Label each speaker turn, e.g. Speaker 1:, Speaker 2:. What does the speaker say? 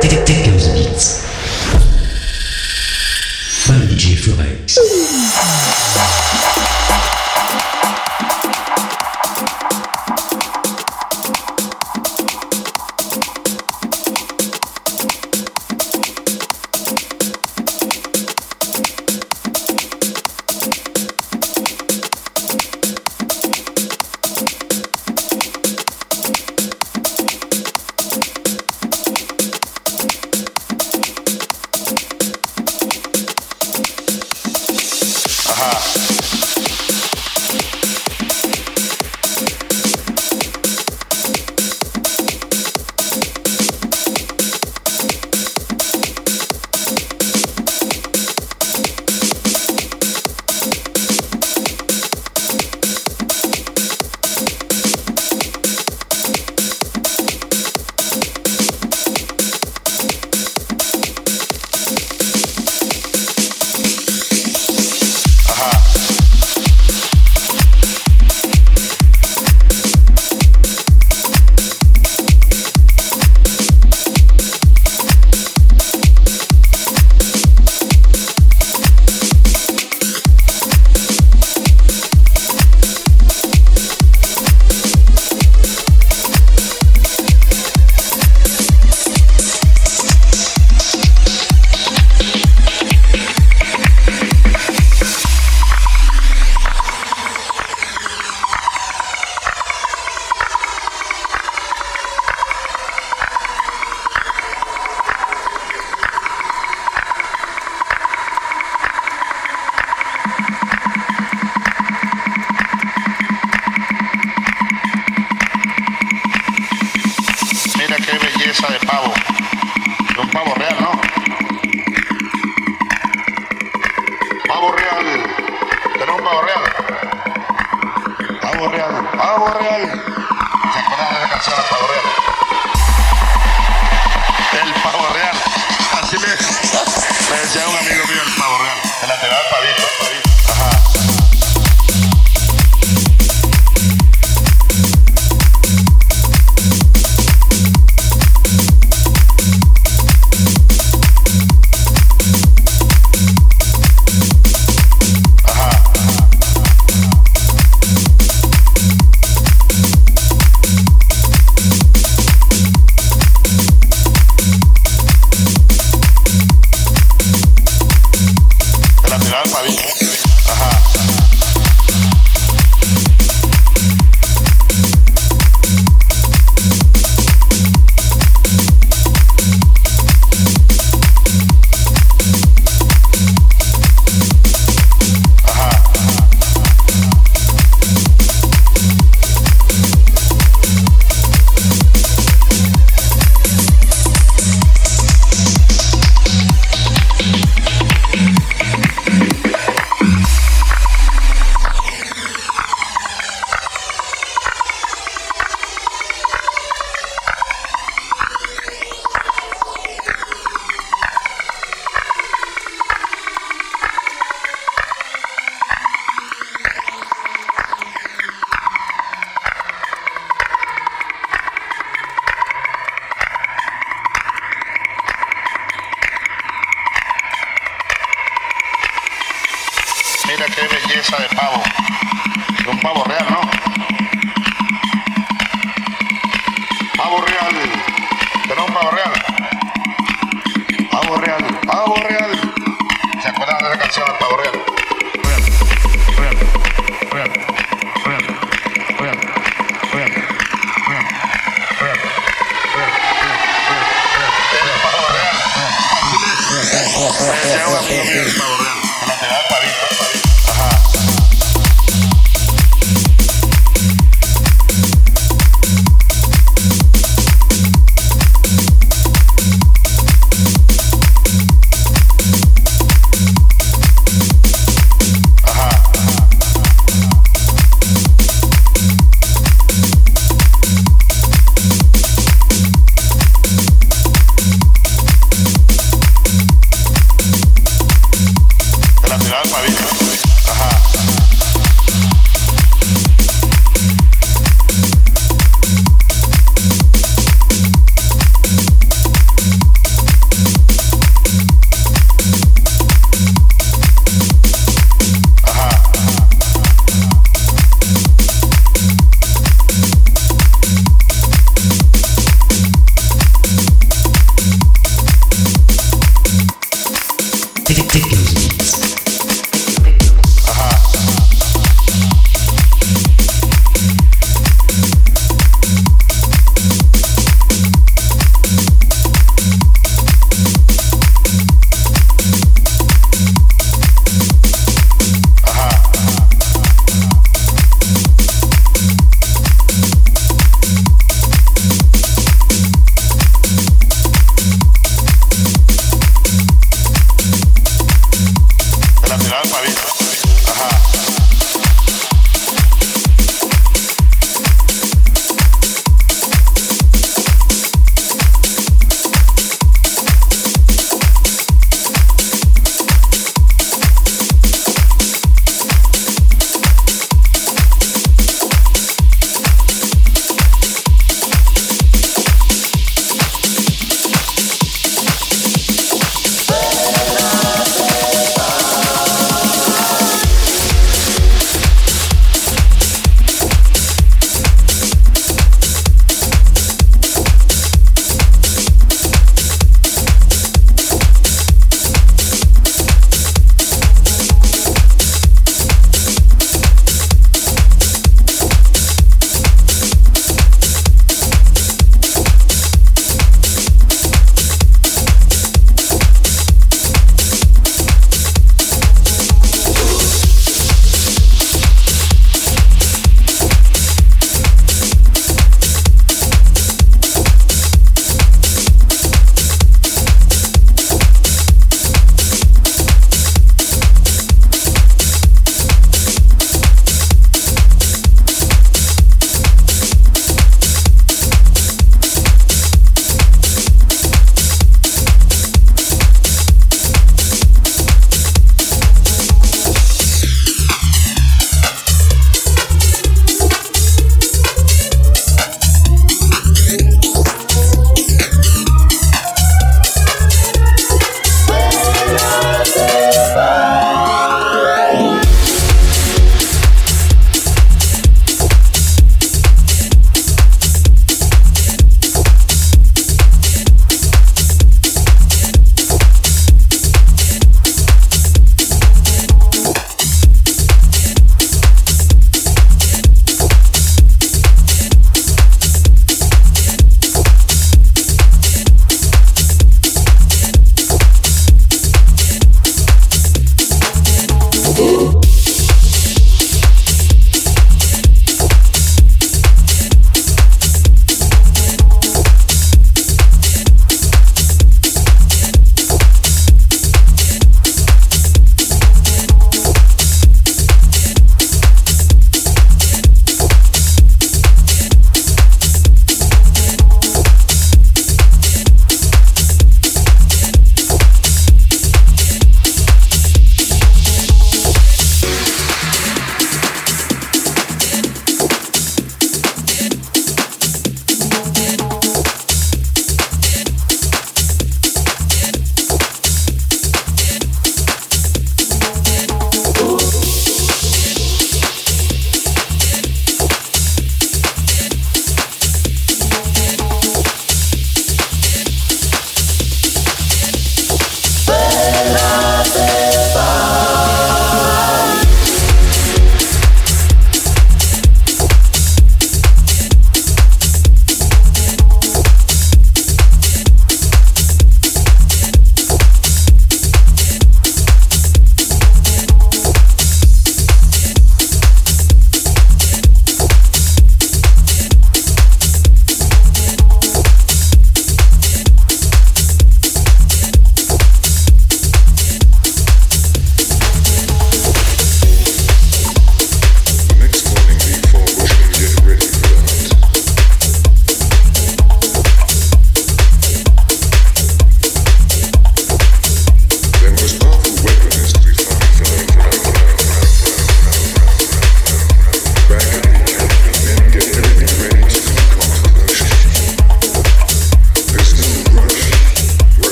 Speaker 1: tick tick tick
Speaker 2: canción al pavo real. El pavo real. Así me, decía un amigo mío, el pavo real. El lateral pavito, el pavito.